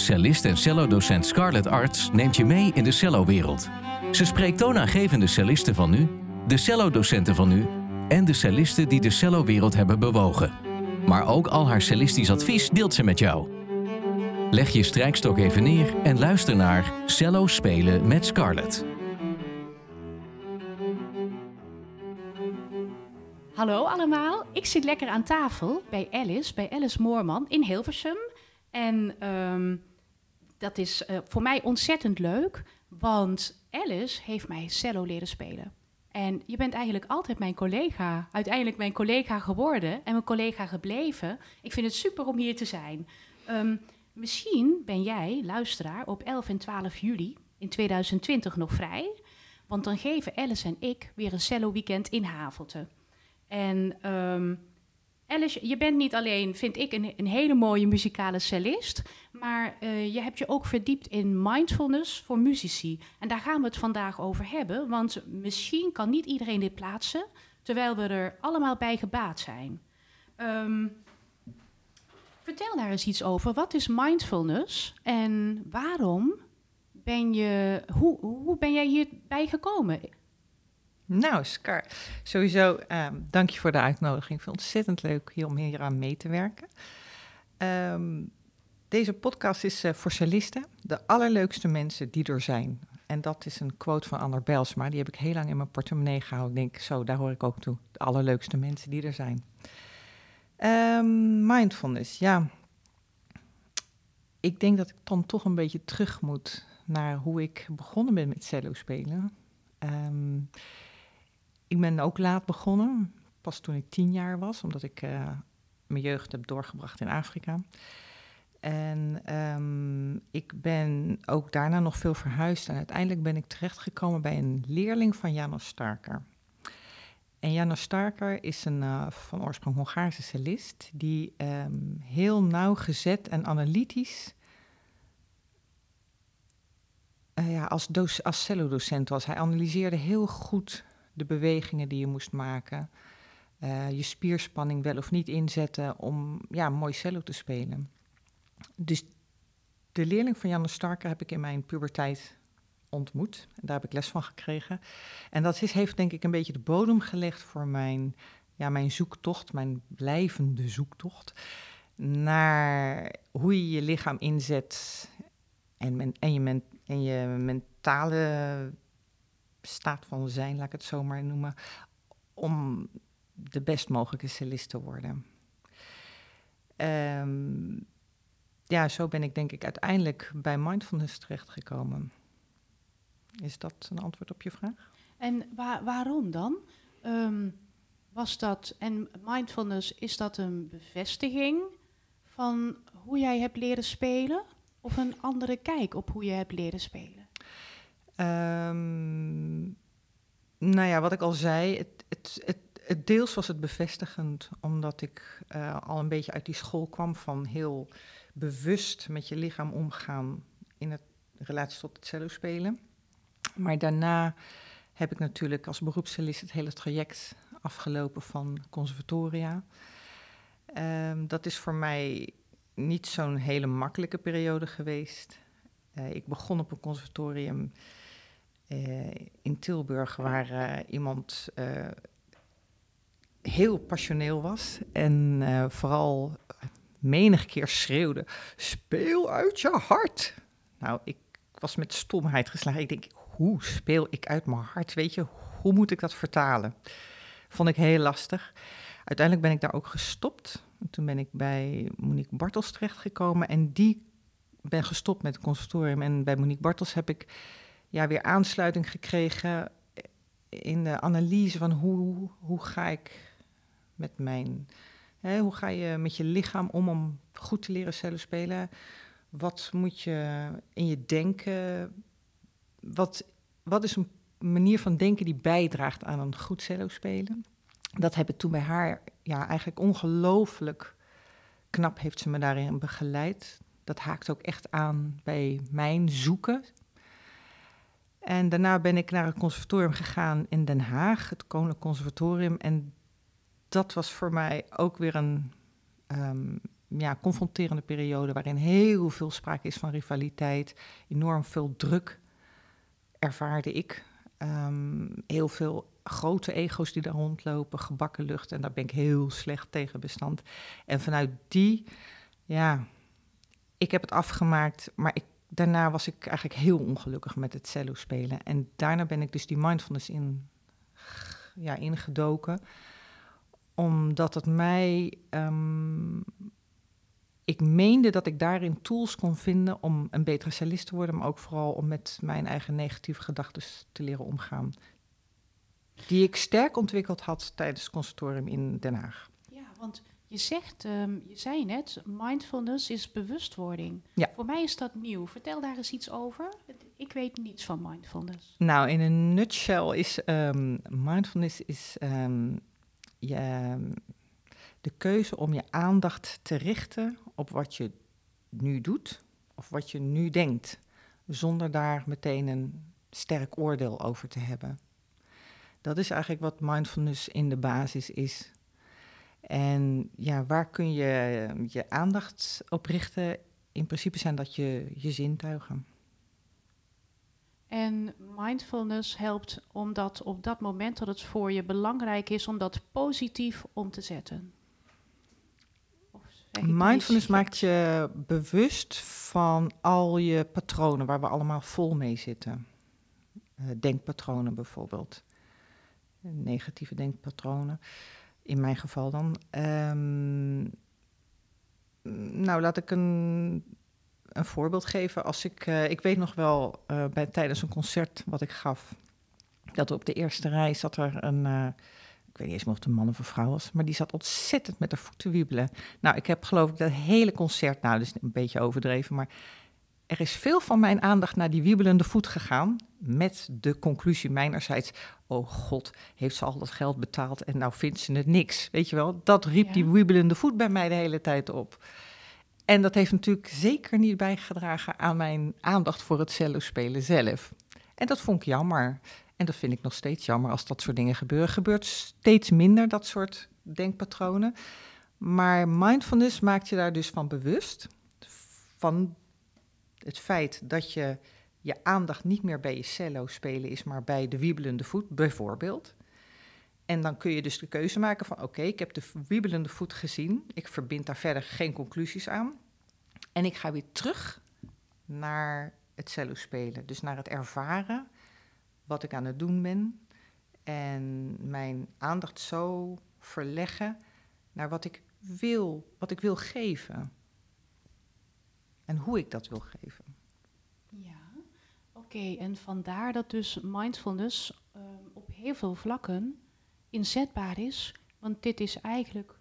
Cellist en cellodocent Scarlett Arts neemt je mee in de cello-wereld. Ze spreekt toonaangevende cellisten van nu, de cellodocenten van nu en de cellisten die de cello-wereld hebben bewogen. Maar ook al haar cellistisch advies deelt ze met jou. Leg je strijkstok even neer en luister naar Cello Spelen met Scarlett. Hallo allemaal, ik zit lekker aan tafel bij Alice, bij Alice Moorman in Hilversum. En ehm, dat is eh, voor mij ontzettend leuk, want Alice heeft mij cello leren spelen. En je bent eigenlijk altijd mijn collega, uiteindelijk mijn collega geworden en mijn collega gebleven. Ik vind het super om hier te zijn. Ehm, misschien ben jij, luisteraar, op 11 en 12 juli in 2020 nog vrij. Want dan geven Alice en ik weer een cello weekend in Havelte. En um, Alice, je bent niet alleen, vind ik, een, een hele mooie muzikale cellist, maar uh, je hebt je ook verdiept in mindfulness voor muzici. En daar gaan we het vandaag over hebben, want misschien kan niet iedereen dit plaatsen, terwijl we er allemaal bij gebaat zijn. Um, vertel daar eens iets over. Wat is mindfulness en waarom ben je, hoe, hoe ben jij hierbij gekomen? Nou, Scar, sowieso um, dank je voor de uitnodiging. Ik vind het ontzettend leuk hier om hier aan mee te werken. Um, deze podcast is uh, voor cellisten, de allerleukste mensen die er zijn. En dat is een quote van Anner Belsma, die heb ik heel lang in mijn portemonnee gehouden. Ik denk, zo, daar hoor ik ook toe. De allerleukste mensen die er zijn. Um, mindfulness, ja. Ik denk dat ik dan toch een beetje terug moet naar hoe ik begonnen ben met cello spelen. Ik ben ook laat begonnen, pas toen ik tien jaar was, omdat ik uh, mijn jeugd heb doorgebracht in Afrika. En um, ik ben ook daarna nog veel verhuisd. En uiteindelijk ben ik terechtgekomen bij een leerling van Janos Starker. En Janos Starker is een uh, van oorsprong Hongaarse cellist die um, heel nauwgezet en analytisch uh, ja, als, doc als was. Hij analyseerde heel goed de bewegingen die je moest maken. Uh, je spierspanning wel of niet inzetten om ja, mooi cello te spelen. Dus de leerling van Janne Starker heb ik in mijn puberteit ontmoet. En daar heb ik les van gekregen. En dat is, heeft denk ik een beetje de bodem gelegd voor mijn, ja, mijn zoektocht, mijn blijvende zoektocht. Naar hoe je je lichaam inzet en, men, en, je, men, en je mentale staat van zijn, laat ik het zo maar noemen, om de best mogelijke cellist te worden. Um, ja, zo ben ik denk ik uiteindelijk bij mindfulness terechtgekomen. Is dat een antwoord op je vraag? En waar, waarom dan? Um, was dat, en mindfulness, is dat een bevestiging van hoe jij hebt leren spelen? Of een andere kijk op hoe je hebt leren spelen? Um, nou ja, wat ik al zei, het, het, het, deels was het bevestigend, omdat ik uh, al een beetje uit die school kwam van heel bewust met je lichaam omgaan in het relatie tot het cello spelen. Maar daarna heb ik natuurlijk als beroepscellist het hele traject afgelopen van conservatoria. Um, dat is voor mij niet zo'n hele makkelijke periode geweest. Uh, ik begon op een conservatorium in Tilburg, waar uh, iemand uh, heel passioneel was en vooral menig keer schreeuwde: Speel uit je hart. Nou, ik was met stomheid geslagen. Ik denk: hoe speel ik uit mijn hart? Weet je, hoe moet ik dat vertalen? Vond ik heel lastig. Uiteindelijk ben ik daar ook gestopt. toen ben ik bij Monique Bartels terechtgekomen en die ben gestopt met het conservatorium. En bij Monique Bartels heb ik ja, weer aansluiting gekregen in de analyse van hoe, hoe ga ik met mijn. Hè, hoe ga je met je lichaam om om goed te leren cellen spelen? Wat moet je in je denken? Wat, wat is een manier van denken die bijdraagt aan een goed cello spelen? Dat heb ik toen bij haar ja, eigenlijk ongelooflijk knap heeft ze me daarin begeleid. Dat haakt ook echt aan bij mijn zoeken en daarna ben ik naar het conservatorium gegaan in Den Haag, het Koninklijk Conservatorium. En dat was voor mij ook weer een, um, ja, confronterende periode waarin heel veel sprake is van rivaliteit, enorm veel druk ervaarde ik. Ehm, heel veel grote ego's die daar rondlopen, gebakken lucht. En daar ben ik heel slecht tegen bestand. En vanuit die, ja, ik heb het afgemaakt, maar ik, daarna was ik eigenlijk heel ongelukkig met het cello spelen. En daarna ben ik dus die mindfulness in, ja, ingedoken, omdat het mij ehm, ik meende dat ik daarin tools kon vinden om een betere cellist te worden, maar ook vooral om met mijn eigen negatieve gedachten te leren omgaan. Die ik sterk ontwikkeld had tijdens het conservatorium in Den Haag. Ja, want je zegt, um, je zei net, mindfulness is bewustwording. Ja. Voor mij is dat nieuw. Vertel daar eens iets over. Ik weet niets van mindfulness. Nou, in een nutshell is um, mindfulness is um, je, de keuze om je aandacht te richten op wat je nu doet of wat je nu denkt, zonder daar meteen een sterk oordeel over te hebben. Dat is eigenlijk wat mindfulness in de basis is. En ja, waar kun je je aandacht op richten? In principe zijn dat je, je zintuigen. En mindfulness helpt omdat op dat moment dat het voor je belangrijk is om dat positief om te zetten. Mindfulness maakt je bewust van al je patronen waar we allemaal vol mee zitten. Uh, denkpatronen bijvoorbeeld. Negatieve denkpatronen. In mijn geval dan. Um, nou, laat ik een, een voorbeeld geven. Als ik, uh, ik weet nog wel uh, bij, tijdens een concert wat ik gaf. Dat op de eerste rij zat er een weet niet eens meer of het een man of een vrouw was, maar die zat ontzettend met haar voet te wiebelen. Nou, ik heb geloof ik dat hele concert, nou, is een beetje overdreven, maar er is veel van mijn aandacht naar die wiebelende voet gegaan. Met de conclusie mijnerzijds: Oh god, heeft ze al dat geld betaald en nou vindt ze het niks. Weet je wel, dat riep Ja. die wiebelende voet bij mij de hele tijd op. En dat heeft natuurlijk zeker niet bijgedragen aan mijn aandacht voor het cello spelen zelf. En dat vond ik jammer. En dat vind ik nog steeds jammer als dat soort dingen gebeuren. Gebeurt steeds minder dat soort denkpatronen. Maar mindfulness maakt je daar dus van bewust. Van het feit dat je je aandacht niet meer bij je cello spelen is, maar bij de wiebelende voet bijvoorbeeld. En dan kun je dus de keuze maken van oké, ik heb de wiebelende voet gezien. Ik verbind daar verder geen conclusies aan. En ik ga weer terug naar het cello spelen. Dus naar het ervaren wat ik aan het doen ben. En mijn aandacht zo verleggen naar wat ik wil, wat ik wil geven. En hoe ik dat wil geven. Ja, oké. En vandaar dat dus mindfulness ehm, op heel veel vlakken inzetbaar is. Want dit is eigenlijk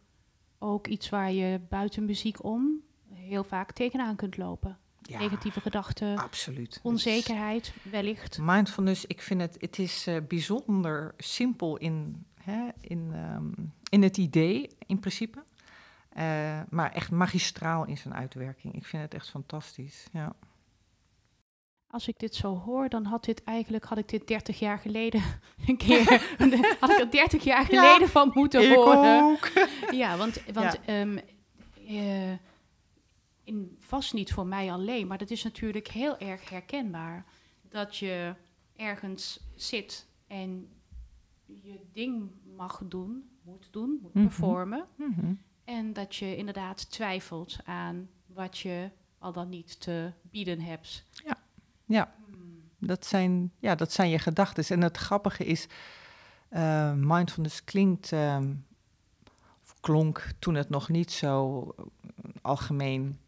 ook iets waar je buiten muziek om heel vaak tegenaan kunt lopen. Ja, Negatieve gedachten, absoluut. onzekerheid wellicht. Mindfulness, ik vind het, het is eh, bijzonder simpel in, hè, in, ehm, in het idee, in principe. Eh, maar echt magistraal in zijn uitwerking. Ik vind het echt fantastisch. Ja. Als ik dit zo hoor, dan had dit eigenlijk, had ik dit 30 jaar geleden een keer, had ik er 30 jaar Ja, geleden van moeten horen. ook. Ja, want, want Ja. ehm, eh, in, vast niet voor mij alleen, maar dat is natuurlijk heel erg herkenbaar. Dat je ergens zit en je ding mag doen, moet doen, moet performen. Mhm. En dat je inderdaad twijfelt aan wat je al dan niet te bieden hebt. Ja, Hmm. dat zijn, ja, dat zijn je gedachten. En het grappige is, eh, mindfulness klinkt, ehm, of klonk toen het nog niet zo eh, algemeen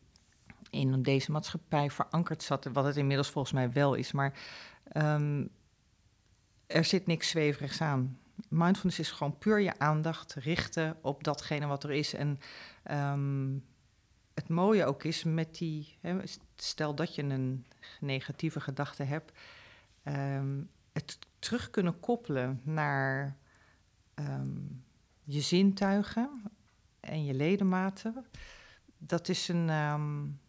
in deze maatschappij verankerd zat, wat het inmiddels volgens mij wel is. Maar ehm, er zit niks zweverigs aan. Mindfulness is gewoon puur je aandacht richten op datgene wat er is. En ehm, het mooie ook is met die, hè, stel dat je een negatieve gedachte hebt, ehm, het terug kunnen koppelen naar ehm, je zintuigen en je ledematen, dat is een, een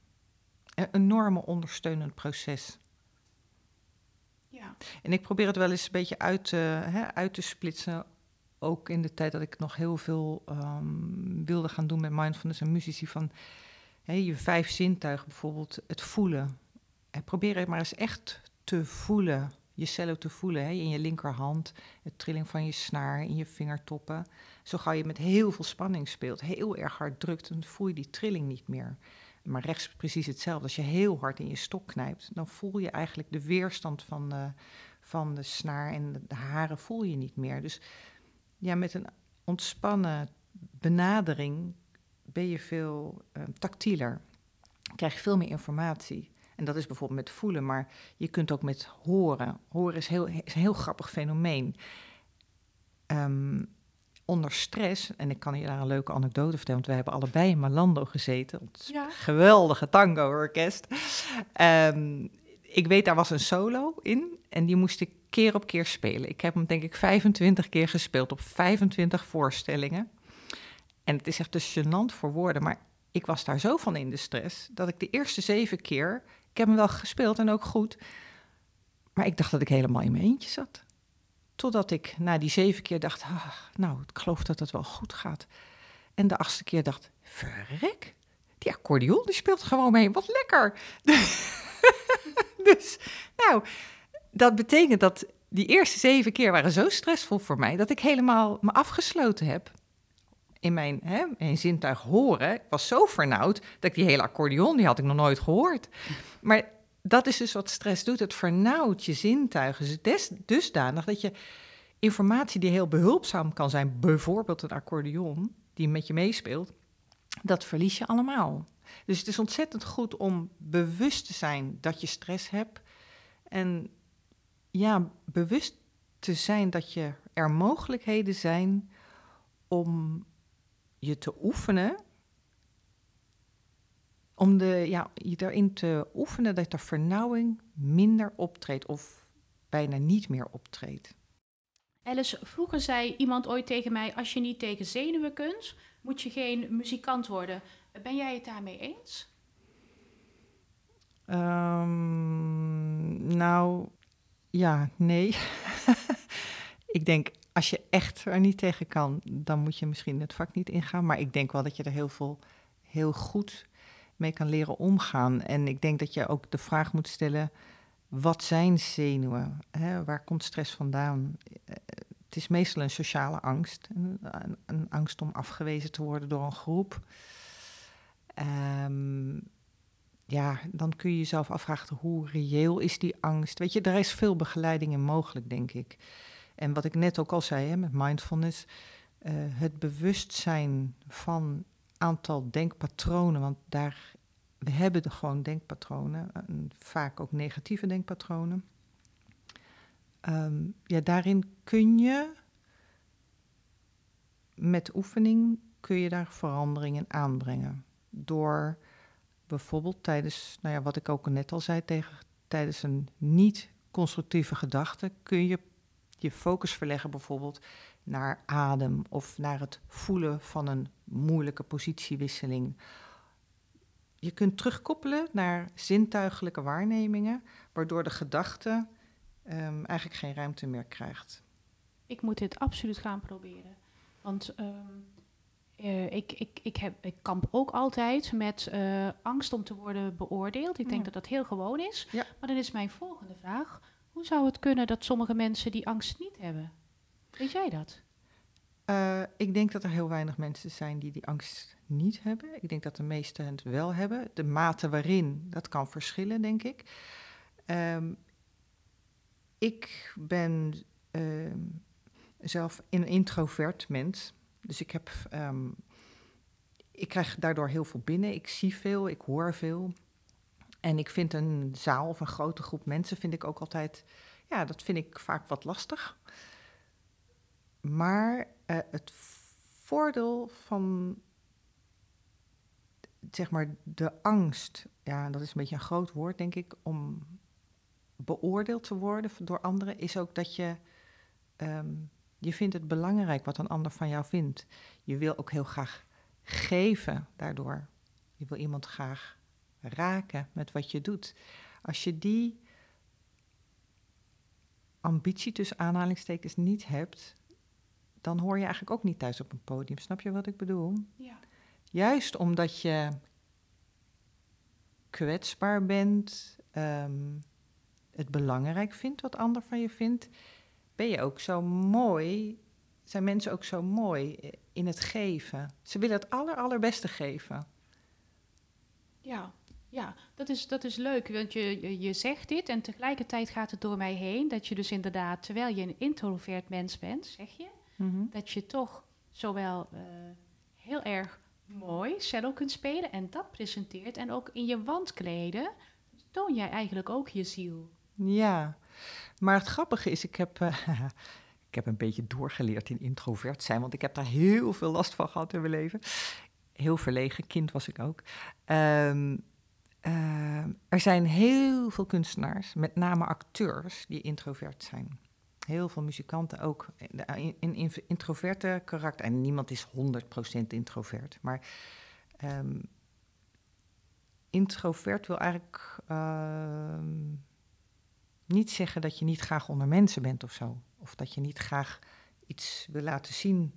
enorme ondersteunend proces. Ja. En ik probeer het wel eens een beetje uit hè, uit te splitsen ook in de tijd dat ik nog heel veel ehm, wilde gaan doen met mindfulness en muzici van je vijf zintuigen bijvoorbeeld, het voelen. En probeer het maar eens echt te voelen, je cello te voelen in je linkerhand, het trilling van je snaar, in je vingertoppen. Zo gauw je met heel veel spanning speelt, heel erg hard drukt, dan voel je die trilling niet meer. Maar rechts precies hetzelfde. Als je heel hard in je stok knijpt, dan voel je eigenlijk de weerstand van de, van de snaar en de haren voel je niet meer. Dus ja, met een ontspannen benadering ben je veel uh, tactieler. Krijg je veel meer informatie. En dat is bijvoorbeeld met voelen, maar je kunt ook met horen. Horen is, heel, is een heel grappig fenomeen. Um, onder stress, en ik kan je daar een leuke anekdote vertellen, want we hebben allebei in Malando gezeten, het ja. geweldige tango-orkest. Um, ik weet, daar was een solo in en die moest ik keer op keer spelen. Ik heb hem denk ik 25 keer gespeeld op 25 voorstellingen. En het is echt dus gênant voor woorden, maar ik was daar zo van in de stress dat ik de eerste zeven keer, ik heb hem wel gespeeld en ook goed, maar ik dacht dat ik helemaal in mijn eentje zat. Totdat ik na die zeven keer dacht, ah, nou, ik geloof dat het wel goed gaat. En de achtste keer dacht, verrek, die accordeon die speelt gewoon mee, wat lekker. dus, nou, dat betekent dat die eerste zeven keer waren zo stressvol voor mij, dat ik helemaal me afgesloten heb in mijn, hè, mijn zintuig horen. Ik was zo vernauwd dat ik die hele accordeon, die had ik nog nooit gehoord. Maar dat is dus wat stress doet. Het vernauwt je zintuigen des, dusdanig dat je informatie die heel behulpzaam kan zijn, bijvoorbeeld een accordeon die met je meespeelt, dat verlies je allemaal. Dus het is ontzettend goed om bewust te zijn dat je stress hebt. En ja, bewust te zijn dat je er mogelijkheden zijn om je te oefenen. Om de, ja, je erin te oefenen dat de vernauwing minder optreedt of bijna niet meer optreedt. Alice, vroeger zei iemand ooit tegen mij: Als je niet tegen zenuwen kunt, moet je geen muzikant worden. Ben jij het daarmee eens? Um, nou, ja, nee. ik denk, als je echt er niet tegen kan, dan moet je misschien het vak niet ingaan. Maar ik denk wel dat je er heel veel, heel goed mee kan leren omgaan. En ik denk dat je ook de vraag moet stellen: wat zijn zenuwen? Hè? Waar komt stress vandaan? Eh, het is meestal een sociale angst, een, angst om afgewezen te worden door een groep. Um, ja, dan kun je jezelf afvragen hoe reëel is die angst. Weet je, er is veel begeleiding in mogelijk, denk ik. En wat ik net ook al zei hè, met mindfulness, uh, het bewustzijn van aantal denkpatronen, want daar we hebben gewoon denkpatronen, en vaak ook negatieve denkpatronen. Um, ja, daarin kun je met oefening kun je daar veranderingen aanbrengen door bijvoorbeeld tijdens, nou ja, wat ik ook net al zei, tegen, tijdens een niet-constructieve gedachte kun je je focus verleggen bijvoorbeeld naar adem of naar het voelen van een moeilijke positiewisseling. Je kunt terugkoppelen naar zintuigelijke waarnemingen, waardoor de gedachte um, eigenlijk geen ruimte meer krijgt. Ik moet dit absoluut gaan proberen. Want um, uh, ik, ik, ik, heb, ik kamp ook altijd met uh, angst om te worden beoordeeld. Ik denk ja. dat dat heel gewoon is. Ja. Maar dan is mijn volgende vraag: hoe zou het kunnen dat sommige mensen die angst niet hebben? Weet jij dat? Uh, ik denk dat er heel weinig mensen zijn die die angst niet hebben. Ik denk dat de meesten het wel hebben. De mate waarin, dat kan verschillen, denk ik. Um, ik ben uh, zelf een introvert mens. Dus ik heb. Um, ik krijg daardoor heel veel binnen. Ik zie veel, ik hoor veel. En ik vind een zaal of een grote groep mensen vind ik ook altijd. Ja, dat vind ik vaak wat lastig. Maar uh, het voordeel van zeg maar de angst, ja, dat is een beetje een groot woord, denk ik, om beoordeeld te worden door anderen, is ook dat je um, je vindt het belangrijk wat een ander van jou vindt. Je wil ook heel graag geven daardoor. Je wil iemand graag raken met wat je doet. Als je die ambitie tussen aanhalingstekens niet hebt, dan hoor je eigenlijk ook niet thuis op een podium. Snap je wat ik bedoel? Ja. Juist omdat je kwetsbaar bent, ehm, het belangrijk vindt wat ander van je vindt, ben je ook zo mooi. Zijn mensen ook zo mooi in het geven? Ze willen het aller, allerbeste geven. Ja, ja dat, is, dat is leuk, want je, je, je zegt dit en tegelijkertijd gaat het door mij heen dat je dus inderdaad, terwijl je een introvert mens bent, zeg je, Mhm. dat je toch zowel eh, heel erg mooi cello kunt spelen en dat presenteert en ook in je wandkleden toon jij eigenlijk ook je ziel. Ja, maar het grappige is, ik heb, eh, ik heb een beetje doorgeleerd in introvert zijn, want ik heb daar heel veel last van gehad in mijn leven. Heel verlegen, kind was ik ook. Ehm, ehm, er zijn heel veel kunstenaars, met name acteurs, die introvert zijn. Heel veel muzikanten ook. In, in, in introverte karakter. En niemand is 100% introvert. Maar ehm, introvert wil eigenlijk ehm, niet zeggen dat je niet graag onder mensen bent of zo. Of dat je niet graag iets wil laten zien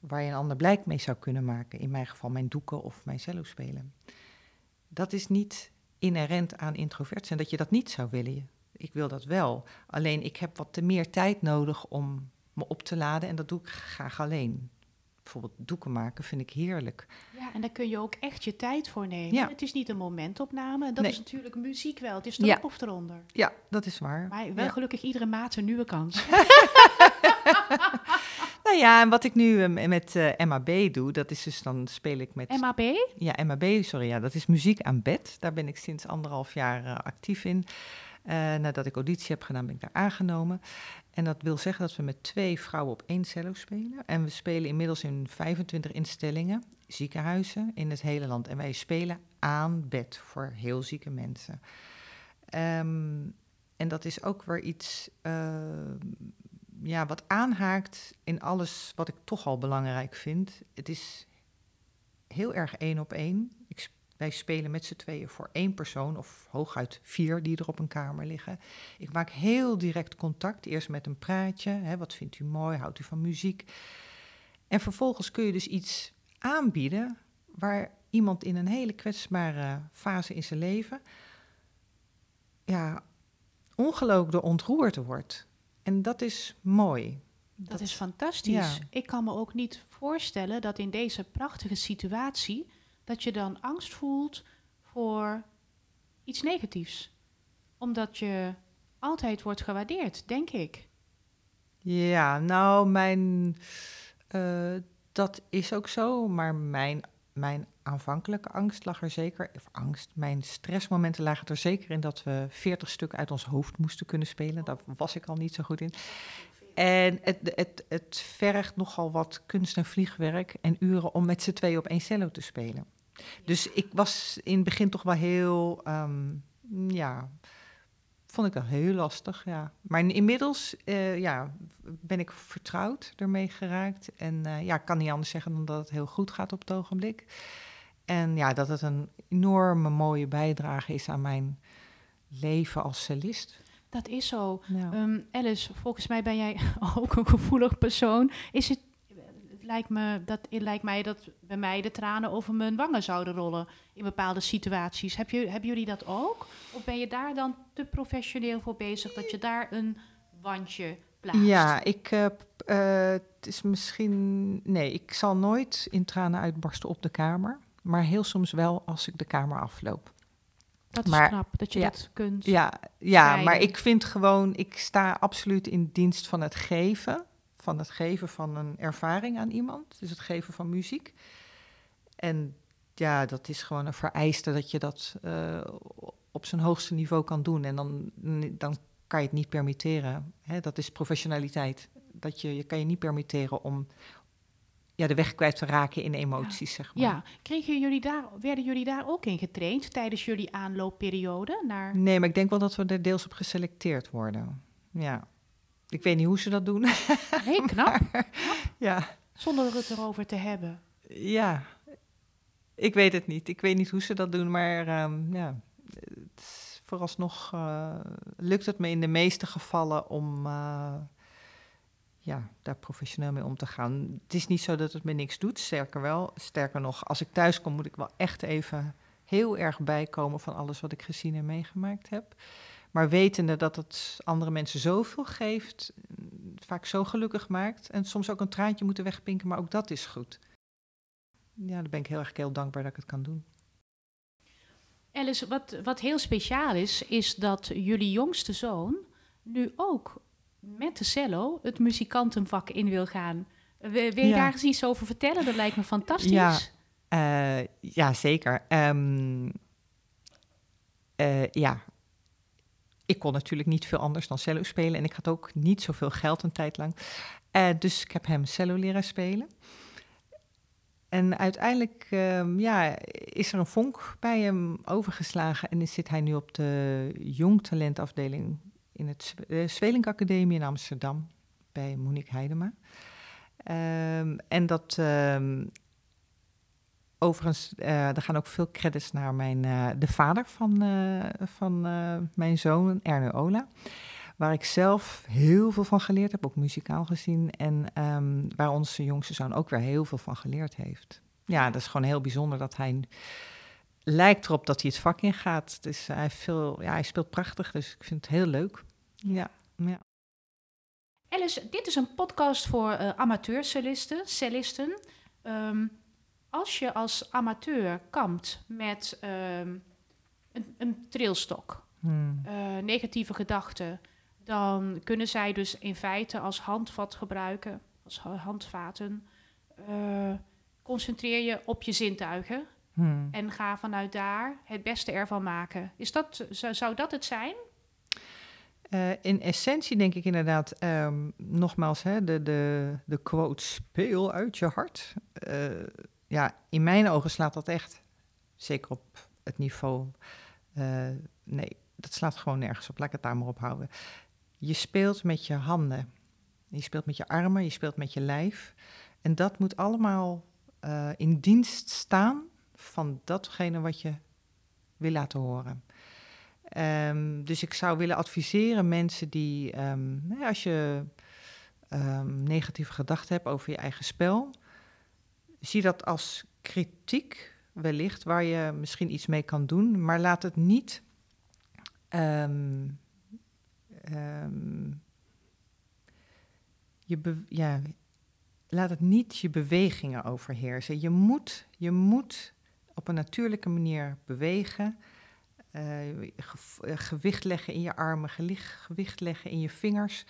waar je een ander blijk mee zou kunnen maken. In mijn geval mijn doeken of mijn cello spelen. Dat is niet inherent aan introvert zijn, dat je dat niet zou willen. Ik wil dat wel. Alleen ik heb wat te meer tijd nodig om me op te laden en dat doe ik graag alleen. Bijvoorbeeld doeken maken vind ik heerlijk. Ja, en daar kun je ook echt je tijd voor nemen. Ja. Het is niet een momentopname. Dat Nee. is natuurlijk muziek wel. Het is erop Ja. of eronder. Ja, dat is waar. Maar wel Ja. gelukkig iedere maand een nieuwe kans. Nou ja, en wat ik nu eh, met eh, MAB doe, dat is dus dan speel ik met... MAB? Ja, MAB, sorry, ja, dat is muziek aan bed. Daar ben ik sinds anderhalf jaar eh, actief in. Nadat ik auditie heb gedaan, ben ik daar aangenomen. En dat wil zeggen dat we met twee vrouwen op één cello spelen. En we spelen inmiddels in 25 instellingen, ziekenhuizen in het hele land. En wij spelen aan bed voor heel zieke mensen. Ehm, en dat is ook weer iets ja, wat aanhaakt in alles wat ik toch al belangrijk vind. Het is heel erg één op één. Ik, wij spelen met z'n tweeën voor één persoon, of hooguit vier die er op een kamer liggen. Ik maak heel direct contact, eerst met een praatje. Hè, wat vindt u mooi? Houdt u van muziek? En vervolgens kun je dus iets aanbieden waar iemand in een hele kwetsbare fase in zijn leven ja, ongelooflijk door ontroerd wordt. En dat is mooi. Dat is fantastisch. Ja. Ik kan me ook niet voorstellen dat in deze prachtige situatie dat je dan angst voelt voor iets negatiefs. Omdat je altijd wordt gewaardeerd, denk ik. Ja, nou, mijn, eh, dat is ook zo, maar mijn, mijn aanvankelijke angst lag er zeker, of angst, mijn stressmomenten lagen er zeker in dat we 40 stukken uit ons hoofd moesten kunnen spelen. Daar was ik al niet zo goed in. En het, het, het vergt nogal wat kunst en vliegwerk en uren om met z'n tweeën op één cello te spelen. Dus ik was in het begin toch wel heel, ehm, ja, vond ik dat heel lastig, ja. Maar in- inmiddels, eh, ja, ben ik vertrouwd ermee geraakt. En eh, ja, ik kan niet anders zeggen dan dat het heel goed gaat op het ogenblik. En ja, dat het een enorme mooie bijdrage is aan mijn leven als cellist. Dat is zo. Ja. Ehm, Alice, volgens mij ben jij ook een gevoelig persoon. Is het, lijkt me dat, het lijkt mij dat bij mij de tranen over mijn wangen zouden rollen in bepaalde situaties. Heb je, hebben jullie dat ook? Of ben je daar dan te professioneel voor bezig dat je daar een wandje plaatst? Ja, ik heb. eh, het is misschien. Nee, ik zal nooit in tranen uitbarsten op de kamer. Maar heel soms wel als ik de kamer afloop. dat is maar- knap dat je ja. dat kunt. Ja, ja maar ik vind gewoon. Ik sta absoluut in dienst van het geven. Van het geven van een ervaring aan iemand. Dus het geven van muziek. En ja, dat is gewoon een vereiste dat je dat eh, op zijn hoogste niveau kan doen. En dan, dan kan je het niet permitteren. Hè? Dat is professionaliteit. Dat je, je kan je niet permitteren om ja, de weg kwijt te raken in emoties, zeg maar. Ja, kregen jullie daar, werden jullie daar ook in getraind tijdens jullie aanloopperiode? Naar... Nee, maar ik denk wel dat we er deels op geselecteerd worden. Ja. Ik weet niet hoe ze dat doen. Nee, knap. ja. Zonder het erover te hebben. Ja, ik weet het niet. Ik weet niet hoe ze dat doen, maar ehm, ja, het vooralsnog eh, lukt het me in de meeste gevallen om, eh, ja, daar professioneel mee om te gaan. Het is niet zo dat het me niks doet, sterker wel. Sterker nog, als ik thuis kom, moet ik wel echt even heel erg bijkomen van alles wat ik gezien en meegemaakt heb. Maar wetende dat het andere mensen zoveel geeft, vaak zo gelukkig maakt. En soms ook een traantje moeten wegpinken, maar ook dat is goed. Ja, daar ben ik heel erg heel dankbaar dat ik het kan doen. Alice, wat, wat heel speciaal is, is dat jullie jongste zoon nu ook met de cello het muzikantenvak in wil gaan. Wil, wil je daar eens iets over vertellen? Dat lijkt me fantastisch. Ja, uh, ja zeker. Um, uh, ja, ik kon natuurlijk niet veel anders dan cello spelen. En ik had ook niet zoveel geld een tijd lang. Uh, dus ik heb hem cello leren spelen. En uiteindelijk um, ja, is er een vonk bij hem overgeslagen. En zit hij nu op de jongtalentafdeling in het uh, Zwelink Academie in Amsterdam. Bij Monique Heidema. Um, en dat um, Overigens, uh, er gaan ook veel credits naar mijn, uh, de vader van, uh, van mijn zoon, Erno Ola. Waar ik zelf heel veel van geleerd heb, ook muzikaal gezien. En um, waar onze jongste zoon ook weer heel veel van geleerd heeft. Ja, dat is gewoon heel bijzonder dat hij lijkt erop dat hij het vak in gaat. Dus hij, veel, ja, hij speelt prachtig, dus ik vind het heel leuk. Ja. Alice, dit is een podcast voor amateurcellisten, cellisten. Um, als je als amateur kampt met um, een, een trilstok, hmm. uh, negatieve gedachten, dan kunnen zij dus in feite als handvat gebruiken, als handvaten. Uh, concentreer je op je zintuigen hmm. en ga vanuit daar het beste ervan maken. Is dat, zou, zou dat het zijn? Uh, in essentie denk ik inderdaad, um, nogmaals, hè, de, de, de quote speel uit je hart. Uh, ja, in mijn ogen slaat dat echt, zeker op het niveau, uh, nee, dat slaat gewoon nergens op. Laat ik het daar maar op houden. Je speelt met je handen, je speelt met je armen, je speelt met je lijf. En dat moet allemaal uh, in dienst staan van datgene wat je wil laten horen. Um, dus ik zou willen adviseren mensen die, um, nou als je um, negatieve gedachten hebt over je eigen spel, zie dat als kritiek wellicht, waar je misschien iets mee kan doen, maar laat het niet. Um, um, je ja, laat het niet je bewegingen overheersen. Je moet, je moet op een natuurlijke manier bewegen. Uh, gewicht leggen in je armen, gewicht leggen in je vingers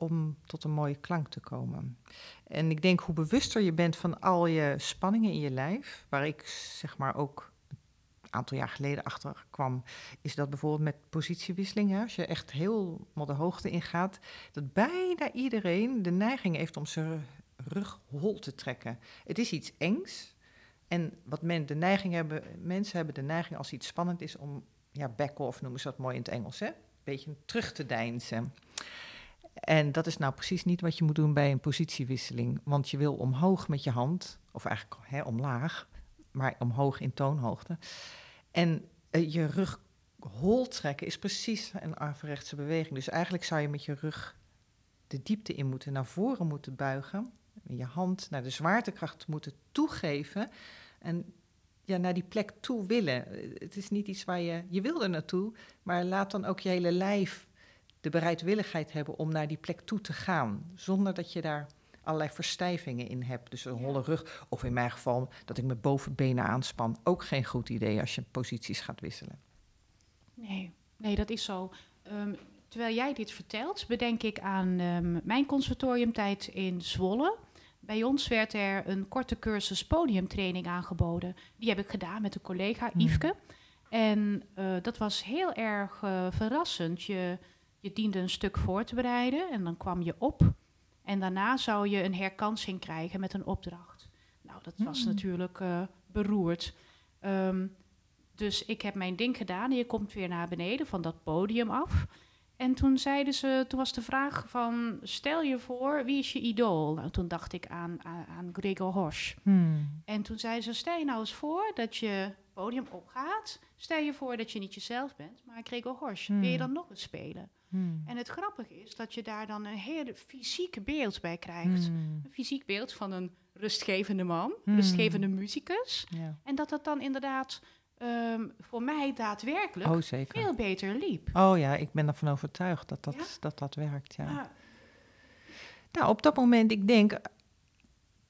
om tot een mooie klank te komen. En ik denk hoe bewuster je bent van al je spanningen in je lijf, waar ik zeg maar ook een aantal jaar geleden achter kwam, is dat bijvoorbeeld met positiewisseling, hè, als je echt helemaal de hoogte ingaat, dat bijna iedereen de neiging heeft om zijn rug hol te trekken. Het is iets engs. En wat men de neiging hebben, mensen hebben de neiging als iets spannend is om, ja, back-off noemen ze dat mooi in het Engels, hè? Een beetje terug te deinzen. En dat is nou precies niet wat je moet doen bij een positiewisseling. Want je wil omhoog met je hand, of eigenlijk hè, omlaag, maar omhoog in toonhoogte. En uh, je rug hol trekken is precies een averechtse beweging. Dus eigenlijk zou je met je rug de diepte in moeten, naar voren moeten buigen. Je hand naar de zwaartekracht moeten toegeven. En ja, naar die plek toe willen. Het is niet iets waar je. Je wil er naartoe, maar laat dan ook je hele lijf de bereidwilligheid hebben om naar die plek toe te gaan. Zonder dat je daar allerlei verstijvingen in hebt. Dus een holle rug. Of in mijn geval dat ik mijn bovenbenen aanspan. Ook geen goed idee als je posities gaat wisselen. Nee, nee dat is zo. Um, terwijl jij dit vertelt, bedenk ik aan um, mijn conservatoriumtijd in Zwolle. Bij ons werd er een korte cursus podiumtraining aangeboden. Die heb ik gedaan met een collega, hmm. Yveske. En uh, dat was heel erg uh, verrassend. Je je diende een stuk voor te bereiden en dan kwam je op. En daarna zou je een herkansing krijgen met een opdracht. Nou, dat was hmm. natuurlijk uh, beroerd. Um, dus ik heb mijn ding gedaan en je komt weer naar beneden van dat podium af. En toen zeiden ze, toen was de vraag van, stel je voor, wie is je idool? Nou, toen dacht ik aan, aan, aan Gregor Horsch. Hmm. En toen zeiden ze, stel je nou eens voor dat je podium opgaat. Stel je voor dat je niet jezelf bent, maar Gregor Horsch. Hmm. Wil je dan nog eens spelen? Hmm. En het grappige is dat je daar dan een heel fysiek beeld bij krijgt. Hmm. Een fysiek beeld van een rustgevende man, Hmm. rustgevende muzikus. Ja. En dat dat dan inderdaad ehm, voor mij daadwerkelijk Oh, veel beter liep. Oh ja, ik ben ervan overtuigd dat dat, Ja? dat, dat werkt. Ja. Ah, Nou, op dat moment, ik denk,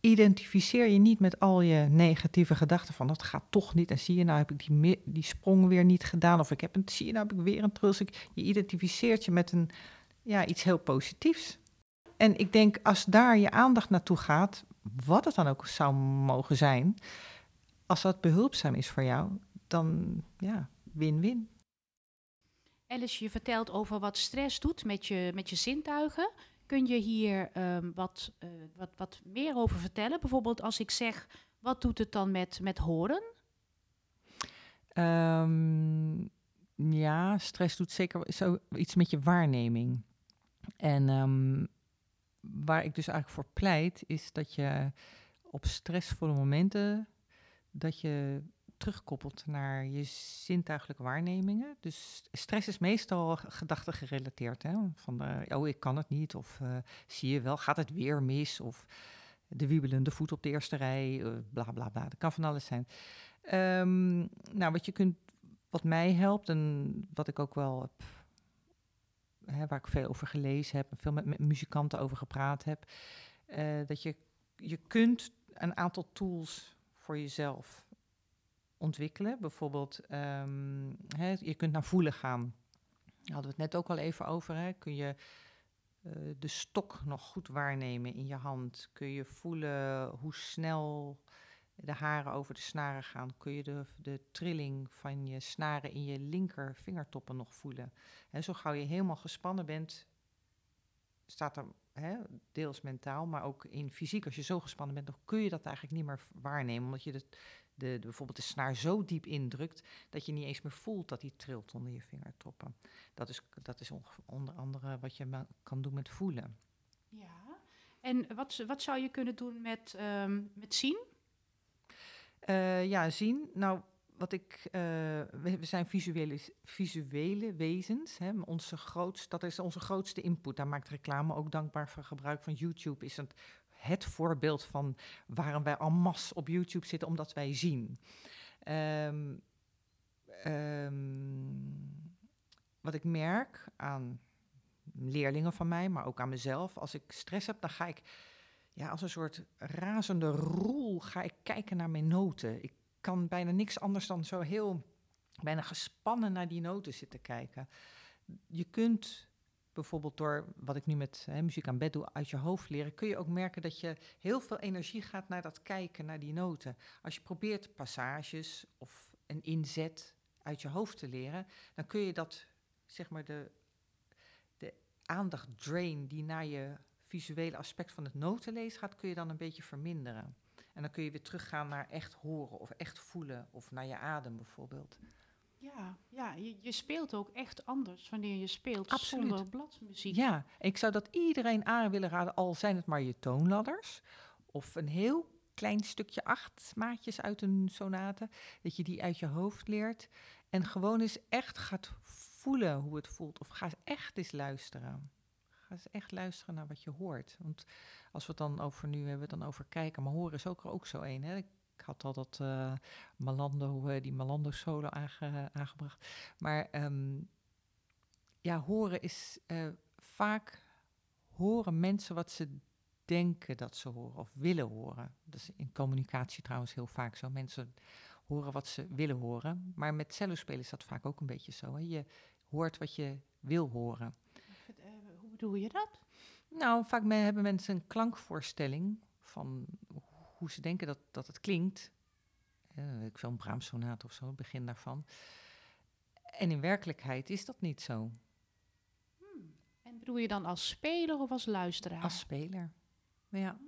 identificeer je niet met al je negatieve gedachten van dat gaat toch niet. En zie je, nou heb ik die, die sprong weer niet gedaan. Of ik heb een, zie je, nou heb ik weer een trulsik. Je identificeert je met een, ja, iets heel positiefs. En ik denk, als daar je aandacht naartoe gaat, wat het dan ook zou mogen zijn, als dat behulpzaam is voor jou, dan ja, win-win. Alice, je vertelt over wat stress doet met je, met je zintuigen. Kun je hier ehm, wat, eh, wat, wat meer over vertellen? Bijvoorbeeld als ik zeg, wat doet het dan met, met horen? Ehm, ja, stress doet zeker zo iets met je waarneming. En ehm, waar ik dus eigenlijk voor pleit, is dat je op stressvolle momenten, dat je terugkoppelt naar je zintuigelijke waarnemingen. Dus stress is meestal gedachte gerelateerd. Hè? Van, de, oh, ik kan het niet, of eh, zie je wel, gaat het weer mis, of de wiebelende voet op de eerste rij, eh, bla bla bla. Dat kan van alles zijn. Ehm, nou, wat je kunt, wat mij helpt en wat ik ook wel heb, hè, waar ik veel over gelezen heb en veel met, met muzikanten over gepraat heb, eh, dat je, je kunt een aantal tools voor jezelf ontwikkelen. Bijvoorbeeld, ehm, je kunt naar voelen gaan. Daar hadden we het net ook al even over. Hè. Kun je eh, de stok nog goed waarnemen in je hand? Kun je voelen hoe snel de haren over de snaren gaan? Kun je de, de trilling van je snaren in je linker vingertoppen nog voelen? En zo gauw je helemaal gespannen bent, staat er deels mentaal, maar ook in fysiek. Als je zo gespannen bent, dan kun je dat eigenlijk niet meer waarnemen. Omdat je de, de, de- bijvoorbeeld de snaar zo diep indrukt, dat je niet eens meer voelt dat die trilt onder je vingertoppen. Dat is, dat is onder andere wat je kan doen met voelen. Ja. En wat, wat zou je kunnen doen met, ehm, met zien? Eh, ja, zien. Nou, wat ik. eh, we, we zijn visuele, visuele wezens. Hè. Onze grootst, dat is onze grootste input. Daar maakt reclame ook dankbaar voor gebruik van YouTube. Is het, het voorbeeld van waarom wij en masse op YouTube zitten, omdat wij zien. Ehm, ehm, wat ik merk aan leerlingen van mij, maar ook aan mezelf, als ik stress heb, dan ga ik ja, als een soort razende roel ga ik kijken naar mijn noten. Ik kan bijna niks anders dan zo heel bijna gespannen naar die noten zitten kijken. Je kunt bijvoorbeeld door wat ik nu met hè, muziek aan bed doe, uit je hoofd leren, kun je ook merken dat je heel veel energie gaat naar dat kijken naar die noten. Als je probeert passages of een inzet uit je hoofd te leren, dan kun je dat, zeg maar, de, de aandacht drain die naar je visuele aspect van het notenlezen gaat, kun je dan een beetje verminderen. En dan kun je weer teruggaan naar echt horen of echt voelen of naar je adem bijvoorbeeld. Ja, ja je, je speelt ook echt anders wanneer je speelt Absoluut. zonder bladmuziek. Ja, ik zou dat iedereen aan willen raden, al zijn het maar je toonladders of een heel klein stukje acht maatjes uit een sonate, dat je die uit je hoofd leert en gewoon eens echt gaat voelen hoe het voelt of ga eens echt eens luisteren. Ga eens echt luisteren naar wat je hoort. Want als we het dan over nu hebben, we het dan over kijken, maar horen is ook er ook zo een. Hè? Had al dat eh, Malando, eh, die Malando solo aange- aangebracht. Maar ehm, ja, horen is eh, vaak horen mensen wat ze denken dat ze horen of willen horen. Dat is in communicatie trouwens heel vaak zo. Mensen horen wat ze willen horen. Maar met cellospelen is dat vaak ook een beetje zo. Hè? Je hoort wat je wil horen. Hoe bedoel je dat? Nou, vaak me- hebben mensen een klankvoorstelling van hoe ze denken dat, dat het klinkt. Eh, ik wil een Brahms-sonaat of zo, het begin daarvan. En in werkelijkheid is dat niet zo. En bedoel je dan als speler of als luisteraar? Als speler. Ja.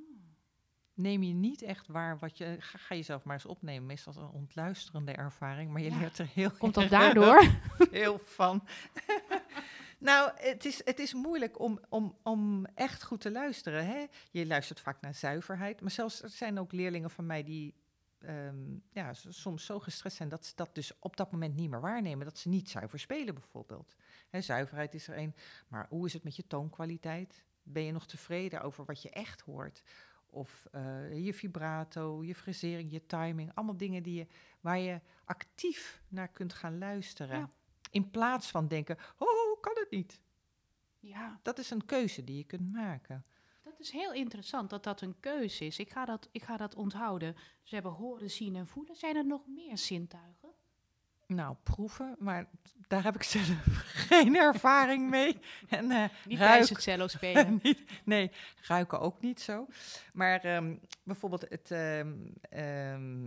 Neem je niet echt waar wat je. Ga, ga jezelf maar eens opnemen. Meestal een ontluisterende ervaring, maar je Ja. leert er heel Komt dat daardoor? veel van. Nou, het is, het is moeilijk om, om, om echt goed te luisteren. Hè? Je luistert vaak naar zuiverheid. Maar zelfs er zijn ook leerlingen van mij die ehm, ja, soms zo gestrest zijn dat ze dat dus op dat moment niet meer waarnemen. Dat ze niet zuiver spelen bijvoorbeeld. Hè, zuiverheid is er één, maar hoe is het met je toonkwaliteit? Ben je nog tevreden over wat je echt hoort? Of eh, je vibrato, je frasering, je timing. Allemaal dingen die je, waar je actief naar kunt gaan luisteren. Ja. In plaats van denken, oh, niet. Ja, Dat is een keuze die je kunt maken. dat is heel interessant dat dat een keuze is. Ik ga dat, ik ga dat onthouden. Ze hebben horen, zien en voelen. Zijn er nog meer zintuigen? Nou, proeven, maar daar heb ik zelf geen ervaring mee. En eh, Niet ruik- tijdens het cello spelen. niet, nee, ruiken ook niet zo. Maar ehm, bijvoorbeeld, het, ehm, ehm,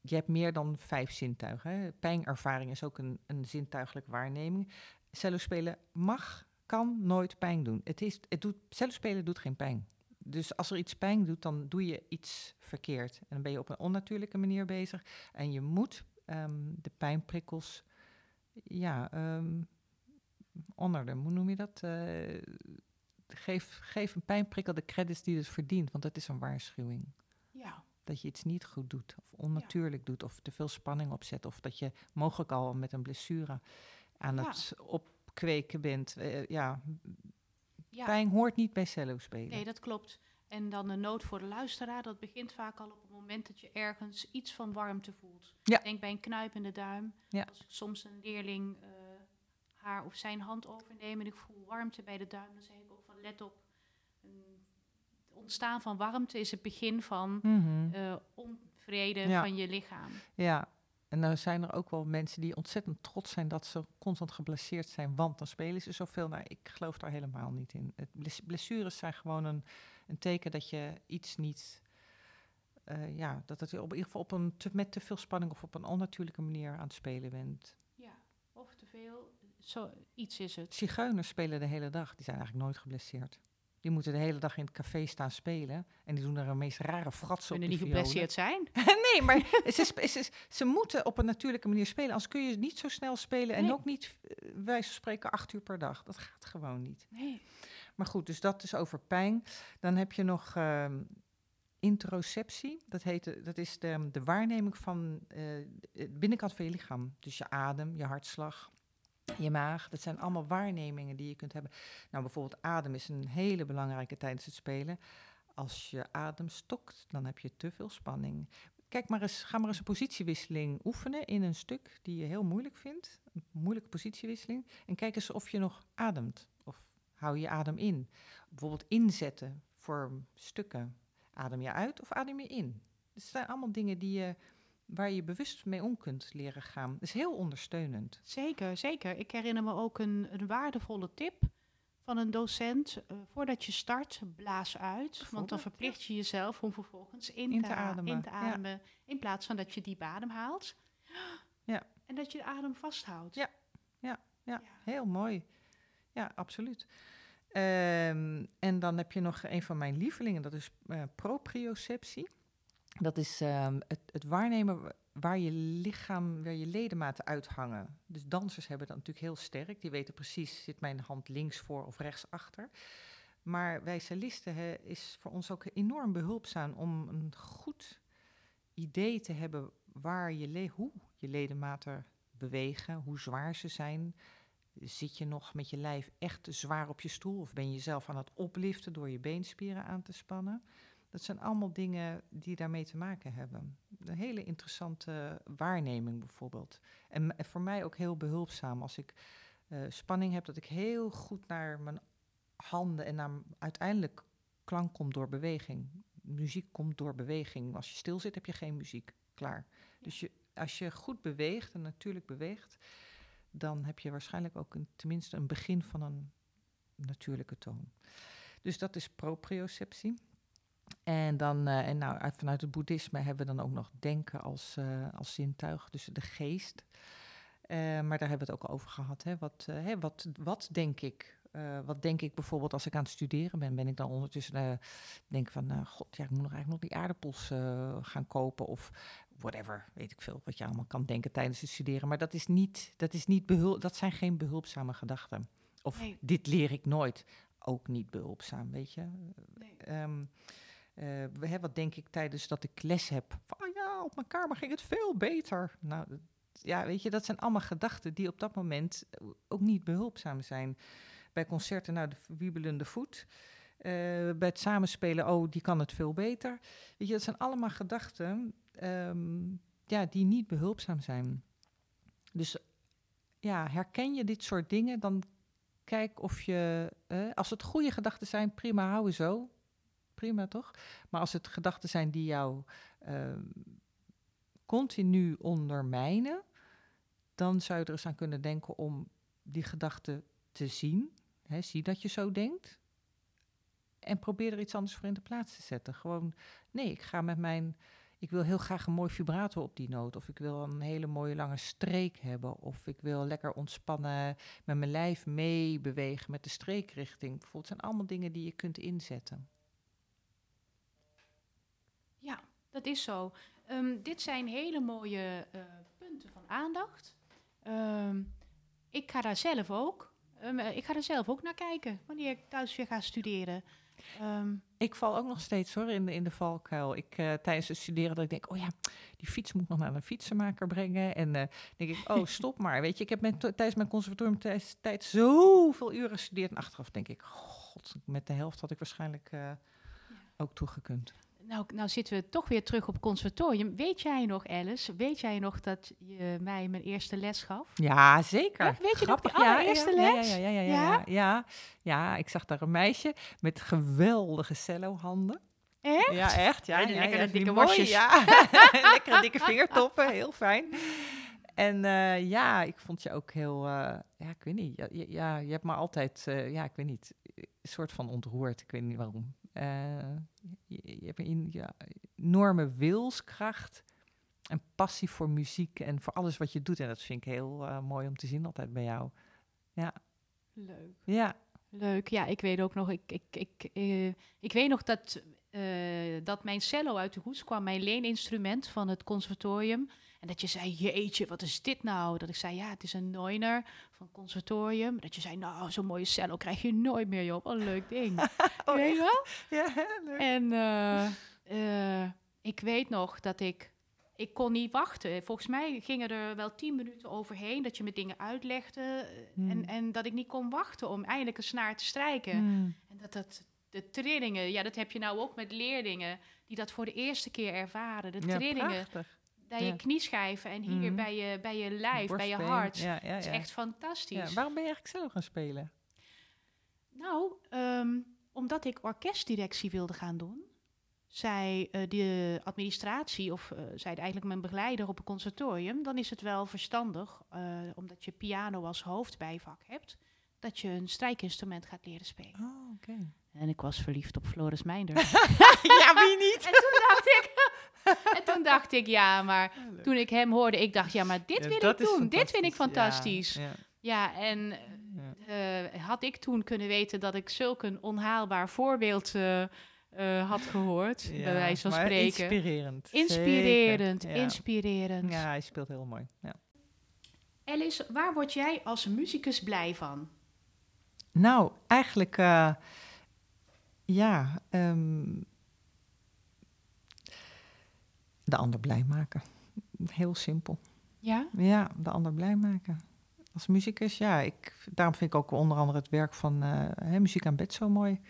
je hebt meer dan vijf zintuigen. Hè. Pijnervaring is ook een, een zintuigelijke waarneming. Cello spelen mag, kan nooit pijn doen. Het is, het doet, cello spelen doet geen pijn. Dus als er iets pijn doet, dan doe je iets verkeerd. En dan ben je op een onnatuurlijke manier bezig. En je moet ehm, de pijnprikkels, ja, honoren. Hoe noem je dat? Eh, geef, geef een pijnprikkel de credits die het verdient, want dat is een waarschuwing. Ja, Dat je iets niet goed doet, of onnatuurlijk doet, of te veel spanning opzet, of dat je mogelijk al met een blessure aan Ja. het opkweken bent. Eh, ja, ja. pijn hoort niet bij cello spelen. Nee, dat klopt. En dan een noot voor de luisteraar. Dat begint vaak al op het moment dat je ergens iets van warmte voelt. Ja. Denk bij een knuipende duim. Ja. Als ik soms een leerling eh, haar of zijn hand overneem en ik voel warmte bij de duim, dan zeg ik ook van let op. Het ontstaan van warmte is het begin van Mhm. eh, onvrede van je lichaam. Ja, en dan zijn er ook wel mensen die ontzettend trots zijn dat ze constant geblesseerd zijn, want dan spelen ze zoveel. Nou, ik geloof daar helemaal niet in. Het bles- blessures zijn gewoon een, een teken dat je iets niet, eh, ja, dat het op in ieder geval op een te, met te veel spanning of op een onnatuurlijke manier aan het spelen bent. Ja, of te veel. Zo, iets is het. Zigeuners spelen de hele dag, die zijn eigenlijk nooit geblesseerd. Die moeten de hele dag in het café staan spelen en die doen daar een meest rare fratsen op Kunnen de niet violen. geblesseerd zijn. nee, maar ze, ze, ze moeten op een natuurlijke manier spelen. Anders kun je niet zo snel spelen en Nee. ook niet, eh, wij spreken, acht uur per dag. Dat gaat gewoon niet. Nee. Maar goed, dus dat is over pijn. Dan heb je nog ehm, interoceptie. Dat, heet, dat is de, de waarneming van eh, de binnenkant van je lichaam. Dus je adem, je hartslag, je maag. Dat zijn allemaal waarnemingen die je kunt hebben. Nou, bijvoorbeeld adem is een hele belangrijke tijdens het spelen. Als je adem stokt, dan heb je te veel spanning. Kijk maar eens, ga maar eens een positiewisseling oefenen in een stuk die je heel moeilijk vindt. Een moeilijke positiewisseling. En kijk eens of je nog ademt. Of hou je adem in. Bijvoorbeeld inzetten voor stukken. Adem je uit of adem je in? Dus het zijn allemaal dingen die je, waar je bewust mee om kunt leren gaan. Dat is heel ondersteunend. Zeker, zeker. Ik herinner me ook een, een waardevolle tip van een docent. eh, voordat je start, blaas uit. Want dan verplicht je jezelf om vervolgens in, In te, ademen, in te ja. ademen. In plaats van dat je diep adem haalt. Ja. En dat je de adem vasthoudt. Ja, Ja, heel mooi. Ja, absoluut. Ehm, en dan heb je nog een van mijn lievelingen, dat is eh, proprioceptie. Dat is ehm, het, het waarnemen wa- waar je lichaam, waar je ledematen uithangen. Dus dansers hebben dat natuurlijk heel sterk. Die weten precies, zit mijn hand links voor of rechts achter. Maar wij cellisten is voor ons ook enorm behulpzaam om een goed idee te hebben waar je hoe je ledematen bewegen, hoe zwaar ze zijn. Zit je nog met je lijf echt zwaar op je stoel of ben je jezelf aan het opliften door je beenspieren aan te spannen? Dat zijn allemaal dingen die daarmee te maken hebben. Een hele interessante waarneming bijvoorbeeld. En voor mij ook heel behulpzaam als ik eh, spanning heb, dat ik heel goed naar mijn handen en naar uiteindelijk klank komt door beweging. Muziek komt door beweging. Als je stil zit, heb je geen muziek. Klaar. Dus je, als je goed beweegt en natuurlijk beweegt, dan heb je waarschijnlijk ook een, tenminste een begin van een natuurlijke toon. Dus dat is proprioceptie. En dan, eh, en nou, uit- vanuit het boeddhisme hebben we dan ook nog denken als, eh, als zintuig, dus de geest. Eh, maar daar hebben we het ook over gehad. Hè? Wat, hè, wat, wat denk ik? Wat denk ik bijvoorbeeld als ik aan het studeren ben? Ben ik dan ondertussen denk van, god, ja, ik moet nog eigenlijk nog die aardappels gaan kopen of whatever, weet ik veel, wat je allemaal kan denken tijdens het studeren. Maar dat is niet, dat is niet behul, dat zijn geen behulpzame gedachten. Of Nee. dit leer ik nooit, ook niet behulpzaam, weet je. Nee. Ehm, eh, hè, wat denk ik tijdens dat ik les heb? Van, oh ja, op mijn kamer ging het veel beter. Nou, ja, weet je, dat zijn allemaal gedachten die op dat moment ook niet behulpzaam zijn. Bij concerten, nou, de wiebelende voet. Eh, bij het samenspelen, oh, die kan het veel beter. Weet je, dat zijn allemaal gedachten ehm, ja, die niet behulpzaam zijn. Dus ja, herken je dit soort dingen, dan kijk of je, eh, als het goede gedachten zijn, prima, houden zo. Prima toch? Maar als het gedachten zijn die jou ehm, continu ondermijnen, dan zou je er eens aan kunnen denken om die gedachten te zien. Hè, zie dat je zo denkt. En probeer er iets anders voor in de plaats te zetten. Gewoon, nee, ik ga met mijn. Ik wil heel graag een mooi vibrato op die noot. Of ik wil een hele mooie lange streek hebben. Of ik wil lekker ontspannen met mijn lijf meebewegen met de streekrichting. Bijvoorbeeld, het zijn allemaal dingen die je kunt inzetten. Dat is zo. Ehm, dit zijn hele mooie eh, punten van aandacht. Ehm, ik ga daar zelf ook. ehm, eh, ik ga er zelf ook naar kijken wanneer ik thuis weer ga studeren. Ik val ook nog steeds hoor in de, in de valkuil. Ik, eh, tijdens het studeren dat ik denk, oh ja, die fiets moet ik nog naar een fietsenmaker brengen. En denk ik, oh stop maar. Weet je, ik heb tijdens mijn conservatorium tijd, tijd zoveel uren gestudeerd. En achteraf denk ik, god, met de helft had ik waarschijnlijk ook toegekund. Nou, nou zitten we toch weer terug op conservatorium. Weet jij nog, Alice? Weet jij nog dat je mij mijn eerste les gaf? Ja, zeker. Echt? Weet je nog die Grappig. Ja, allereerste ja, les? Ja, ja, ja, ja, Ja? ja, ja. Ja, ik zag daar een meisje met geweldige cellohanden. Echt? Ja, echt. Ja, En ja, lekkere ja, dikke wasjes. Ja, lekkere dikke vingertoppen, heel fijn. En eh, ja, ik vond je ook heel, eh, ja, ik weet niet, ja, ja, ja, je hebt me altijd, eh, ja, ik weet niet, een soort van ontroerd, ik weet niet waarom. Je, je hebt een ja, enorme wilskracht en passie voor muziek en voor alles wat je doet. En dat vind ik heel eh, mooi om te zien altijd bij jou. Ja, Leuk. ja, Leuk, ja, ik weet ook nog, ik, ik, ik, eh, ik weet nog dat, eh, dat mijn cello uit de hoes kwam, mijn leeninstrument van het conservatorium. En dat je zei, jeetje, wat is dit nou? Dat ik zei, ja, het is een Neuner van het conservatorium. Dat je zei, nou, zo'n mooie cello krijg je nooit meer, joh. Wat een leuk ding. Oh, weet je wel? ja, leuk. En eh, eh, ik weet nog dat ik... Ik kon niet wachten. Volgens mij gingen er wel tien minuten overheen dat je me dingen uitlegde. eh, Hmm. En, en dat ik niet kon wachten om eindelijk een snaar te strijken. Hmm. En dat dat... De trillingen, ja, dat heb je nou ook met leerlingen die dat voor de eerste keer ervaren. De Ja, trillingen prachtig. Bij je knieschijven en hier Mhm. bij, je, bij je lijf, bij je hart. Ja, ja, Dat is echt fantastisch. Ja, waarom ben je eigenlijk zelf gaan spelen? Nou, ehm, omdat ik orkestdirectie wilde gaan doen, zei eh, de administratie, of eh zei eigenlijk mijn begeleider op het conservatorium, dan is het wel verstandig, eh, omdat je piano als hoofdbijvak hebt, dat je een strijkinstrument gaat leren spelen. Oh, oké. En ik was verliefd op Floris Meinder. ja, wie niet? en toen dacht ik, en toen dacht ik, ja, maar toen ik hem hoorde, ik dacht, ja, maar dit Ja, wil ik doen, dit vind ik fantastisch. Ja, Ja, en ja. eh, had ik toen kunnen weten dat ik zulk een onhaalbaar voorbeeld eh, eh, had gehoord, Ja, bij wijze van spreken. Inspirerend. Inspirerend. Ja. inspirerend. Ja, hij speelt heel mooi. Ja. Alice, waar word jij als muzikus blij van? Nou, eigenlijk, eh, ja, ehm, de ander blij maken. Heel simpel. Ja? Ja, de ander blij maken. Als muzikus, ja, ik, daarom vind ik ook onder andere het werk van hè, muziek aan bed zo mooi.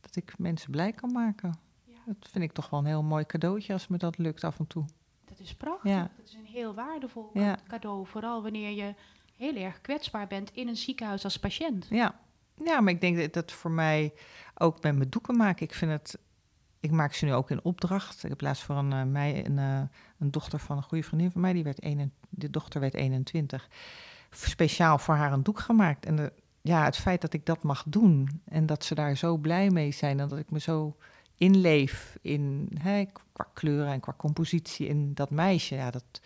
Dat ik mensen blij kan maken. Ja. Dat vind ik toch wel een heel mooi cadeautje als me dat lukt af en toe. Dat is prachtig. Ja. Dat is een heel waardevol Ja. cadeau. Vooral wanneer je heel erg kwetsbaar bent in een ziekenhuis als patiënt. Ja. ja, maar ik denk dat dat voor mij ook met mijn doeken maken. Ik vind het, ik maak ze nu ook in opdracht. Ik heb laatst voor een, eh, mij, een, eh, een dochter van een goede vriendin van mij, die werd een, de dochter werd 21, speciaal voor haar een doek gemaakt. En de, ja, het feit dat ik dat mag doen en dat ze daar zo blij mee zijn en dat ik me zo inleef in, hè, qua kleuren en qua compositie in dat meisje, ja, dat,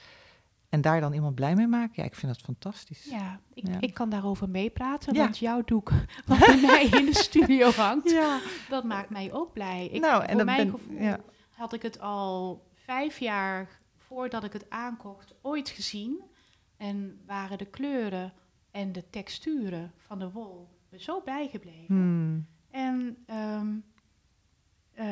en daar dan iemand blij mee maken, ja, ik vind dat fantastisch. Ja, ik, Ja. ik kan daarover meepraten, Ja. want jouw doek wat bij mij in de studio hangt, Ja. dat maakt mij ook blij. Ik, nou, voor en dat mijn ben, gevoel ja. had ik het al vijf jaar voordat ik het aankocht ooit gezien. En waren de kleuren en de texturen van de wol me zo bijgebleven. Hmm. En ehm, eh,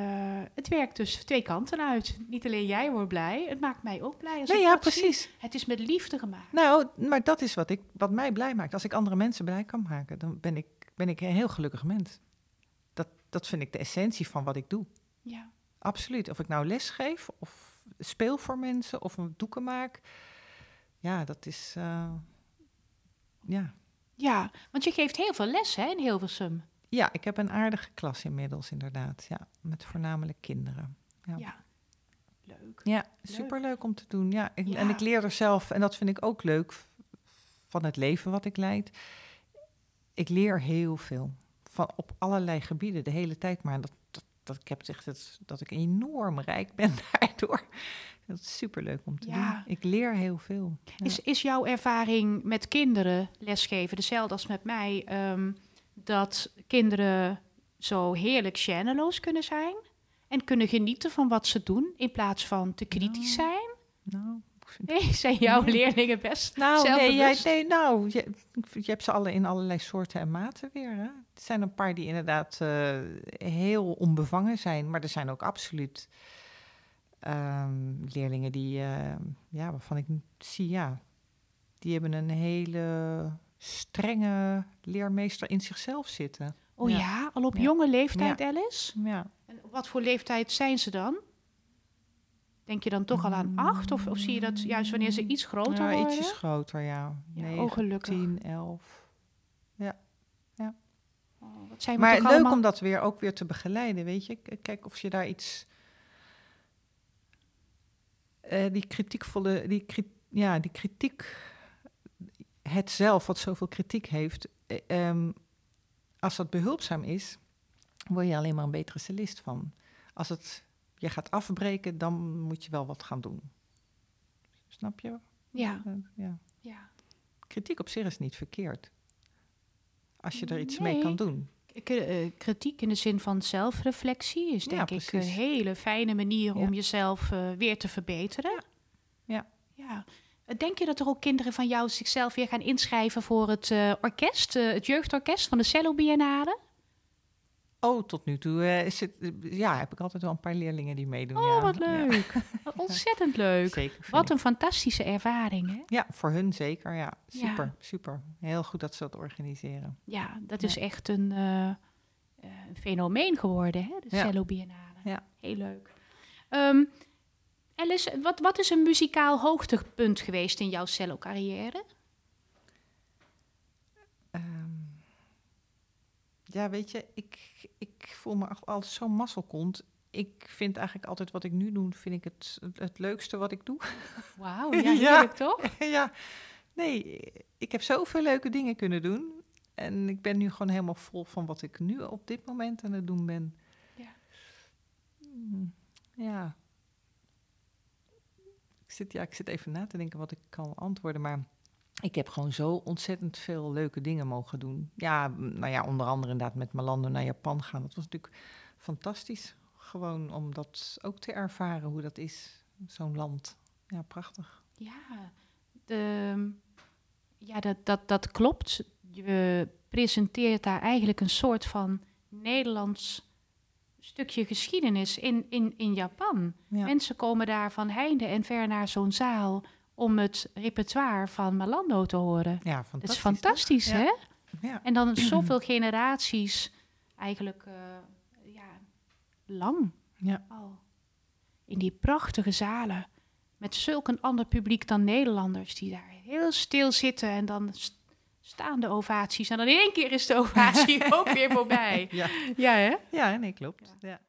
het werkt dus twee kanten uit. Niet alleen jij wordt blij, het maakt mij ook blij. Als Nee, ja, zie. precies. Het is met liefde gemaakt. Nou, maar dat is wat, ik, wat mij blij maakt. Als ik andere mensen blij kan maken, dan ben ik, ben ik een heel gelukkig mens. Dat, dat vind ik de essentie van wat ik doe. Ja. Absoluut. Of ik nou les geef, of speel voor mensen, of een doeken maak. Ja, dat is... eh, ja. ja, want je geeft heel veel les hè, in Hilversum. Ja, ik heb een aardige klas inmiddels, inderdaad. Ja, met voornamelijk kinderen. Ja. Ja. Leuk. Ja, Leuk. superleuk om te doen. Ja, ik- en ik leer er zelf, en dat vind ik ook leuk van het leven wat ik leid. Ik leer heel veel. Van op allerlei gebieden, de hele tijd. Maar dat, dat, dat ik heb echt het, dat ik enorm rijk ben daardoor. Dat is superleuk om te Ja. doen. Ik leer heel veel. Ja. Is, is jouw ervaring met kinderen lesgeven dezelfde als met mij? ehm, dat kinderen zo heerlijk chaneloos kunnen zijn en kunnen genieten van wat ze doen in plaats van te kritisch Nou, zijn? Nou, Nee, zijn jouw Nee. leerlingen best Nou, nee, jij, nee, nou je, je hebt ze alle in allerlei soorten en maten weer. Hè? Er zijn een paar die inderdaad eh, heel onbevangen zijn, maar er zijn ook absoluut ehm, leerlingen die, eh, ja, waarvan ik zie, ja, die hebben een hele strenge leermeester in zichzelf zitten. Oh ja, Ja. al op Ja. jonge leeftijd, Alice? Ja. En op wat voor leeftijd zijn ze dan? Denk je dan toch al aan acht? Of, of zie je dat juist wanneer ze iets groter ja, worden? ietsjes groter, ja. Ja, Negen, oh, gelukkig. 10, 11. Oh, wat zijn we Maar leuk allemaal... om dat weer ook weer te begeleiden, weet je. Kijk of je daar iets... eh, die kritiekvolle... Die, kri- ja, die kritiek... Het zelf, wat zoveel kritiek heeft... eh, ehm, als dat behulpzaam is, word je alleen maar een betere cellist van. Als het je gaat afbreken, dan moet je wel wat gaan doen. Snap je? Ja, Eh, ja. ja. Kritiek op zich is niet verkeerd. Als je er iets Nee. mee kan doen. K- eh, kritiek in de zin van zelfreflectie is Ja, denk ik een hele fijne manier om jezelf weer te verbeteren. Ja. ja. Denk je dat er ook kinderen van jou zichzelf weer gaan inschrijven voor het eh, orkest, eh, het jeugdorkest van de Cello Biennale? Oh, tot nu toe eh, is het, ja, heb ik altijd wel een paar leerlingen die meedoen. Oh, ja. wat Ja, leuk. Wat Ontzettend leuk. zeker. Wat ik. een fantastische ervaring, hè? Ja, voor hun zeker, ja. Ja. Super, super. Heel goed dat ze dat organiseren. Ja, dat is echt een, een fenomeen geworden, hè? De. Cello Biennale. Ja. Heel leuk. Ehm, Alice, wat, wat is een muzikaal hoogtepunt geweest in jouw cello-carrière? Ehm, ja, weet je, ik, ik voel me altijd zo'n mazzelkont. Ik vind eigenlijk altijd wat ik nu doe, vind ik het, het, leukste wat ik doe. Wauw, ja, heerlijk toch? ja, nee, ik heb zoveel leuke dingen kunnen doen. En ik ben nu gewoon helemaal vol van wat ik nu op dit moment aan het doen ben. Ja. Mm, ja. Ik zit, ja, ik zit even na te denken wat ik kan antwoorden, maar ik heb gewoon zo ontzettend veel leuke dingen mogen doen. Ja, nou ja, onder andere inderdaad met Malando naar Japan gaan. Dat was natuurlijk fantastisch. Gewoon om dat ook te ervaren, hoe dat is, zo'n land. Ja, prachtig. Ja, de, ja dat, dat, dat klopt. Je presenteert daar eigenlijk een soort van Nederlands stukje geschiedenis in, in, in Japan. Ja. Mensen komen daar van heinde en ver naar zo'n zaal om het repertoire van Malando te horen. Ja, fantastisch. Dat is fantastisch, toch? hè? Ja. Ja. En dan zoveel generaties eigenlijk eh, ja, lang Ja. al. In die prachtige zalen. Met zulk een ander publiek dan Nederlanders. Die daar heel stil zitten. En dan st- staan de ovaties. En dan in één keer is de ovatie ook weer voorbij. Ja. Ja, hè? ja, nee, klopt. Ja.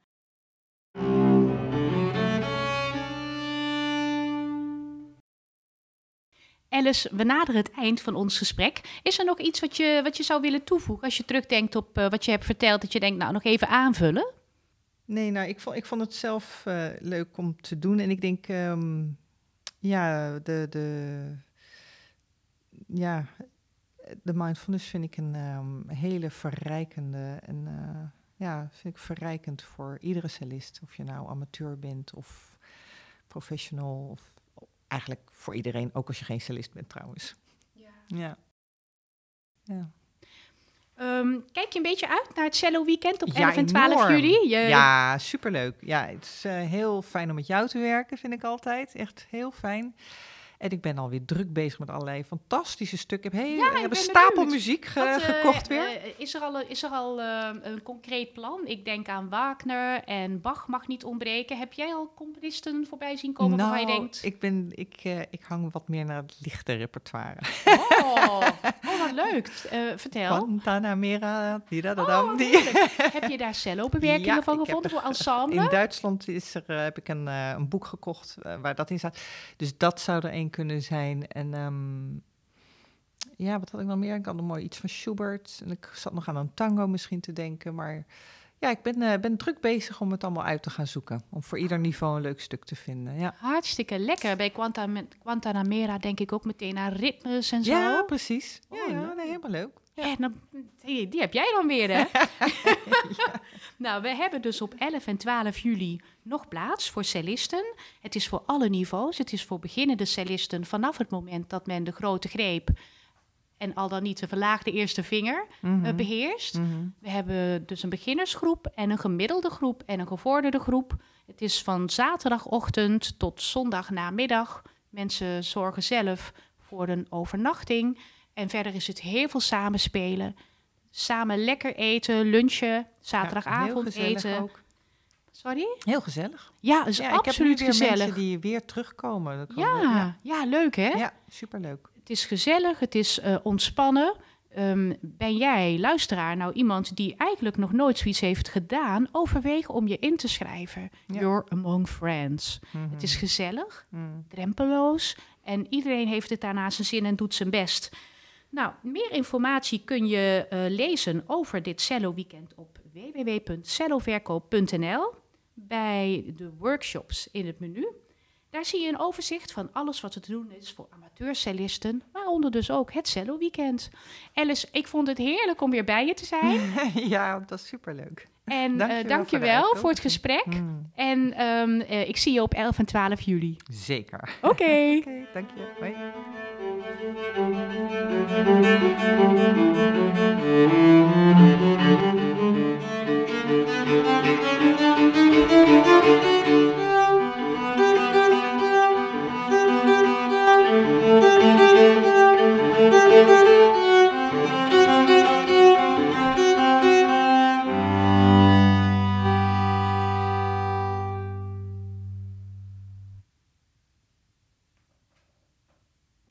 Alice, we naderen het eind van ons gesprek. Is er nog iets wat je, wat je zou willen toevoegen? Als je terugdenkt op eh, wat je hebt verteld. Dat je denkt, nou, nog even aanvullen. Nee, nou, ik vond, ik vond het zelf eh, leuk om te doen. En ik denk, ehm, ja, de, de, ja, de mindfulness vind ik een ehm, hele verrijkende en eh, ja, vind ik verrijkend voor iedere cellist. Of je nou amateur bent of professional of eigenlijk voor iedereen, ook als je geen cellist bent trouwens. Ja. Ja. Ehm, kijk je een beetje uit naar het cello weekend op Ja, 11 en 12 enorm. juli? Je, Ja, superleuk. Ja, het is eh, heel fijn om met jou te werken, vind ik altijd. Echt heel fijn. En ik ben alweer druk bezig met allerlei fantastische stukken. Heb, heel, Ja, ik ik heb een stapel benieuwd. muziek ge- Wat, eh, gekocht weer. eh, is er al, een- is er al eh, een concreet plan? Ik denk aan Wagner en Bach mag niet ontbreken. Heb jij al componisten voorbij zien komen waarvan je denkt... Nou, ik, ben, ik, ik hang wat meer naar het lichte repertoire. Oh, oh wat leuk. Eh, vertel. Guantanamera, die da da Oh, die. heb je daar cello-bewerkingen Ja, van gevonden voor ensemble? In Duitsland is er, heb ik een, een boek gekocht waar dat in staat. Dus dat zou er één kunnen zijn. En ehm, ja, wat had ik nog meer? Ik had nog mooi iets van Schubert. En ik zat nog aan een tango misschien te denken. Maar ja, ik ben, eh, ben druk bezig om het allemaal uit te gaan zoeken. Om voor ieder niveau een leuk stuk te vinden. Ja, Hartstikke lekker. Bij Guantanamera denk ik ook meteen aan ritmes en zo. ja precies. Ja, Oh, ja nee, helemaal leuk. Ja. En dan, die, die heb jij dan weer, hè? Nou, we hebben dus op 11 en 12 juli nog plaats voor cellisten. Het is voor alle niveaus. Het is voor beginnende cellisten vanaf het moment dat men de grote greep en al dan niet de verlaagde eerste vinger eh, Mhm. beheerst. Mhm. We hebben dus een beginnersgroep en een gemiddelde groep en een gevorderde groep. Het is van zaterdagochtend tot zondagnamiddag. Mensen zorgen zelf voor een overnachting. En verder is het heel veel samenspelen. Samen lekker eten, lunchen, zaterdagavond eten. ook. Sorry? Heel gezellig. Ja, is ja, ik heb nu absoluut weer gezellig. mensen die weer terugkomen. Dat Ja, ja. ja. leuk hè? ja, superleuk. Het is gezellig, het is eh, ontspannen. Ehm, ben jij, luisteraar, nou iemand die eigenlijk nog nooit zoiets heeft gedaan? Overweeg om je in te schrijven. Ja. You're among friends. Mhm. Het is gezellig, Mm. drempeloos en iedereen heeft het daarna zijn zin en doet zijn best. Nou, meer informatie kun je eh, lezen over dit cello weekend op www.celloverkoop.nl bij de workshops in het menu. Daar zie je een overzicht van alles wat er te doen is voor amateurcellisten, waaronder dus ook het cello weekend. Alice, ik vond het heerlijk om weer bij je te zijn. ja, dat is superleuk. En eh, dankjewel, uh, voor, het gesprek. Mm. En ehm, eh, ik zie je op 11 en 12 juli. Zeker. Oké. Okay. dank je. Bye.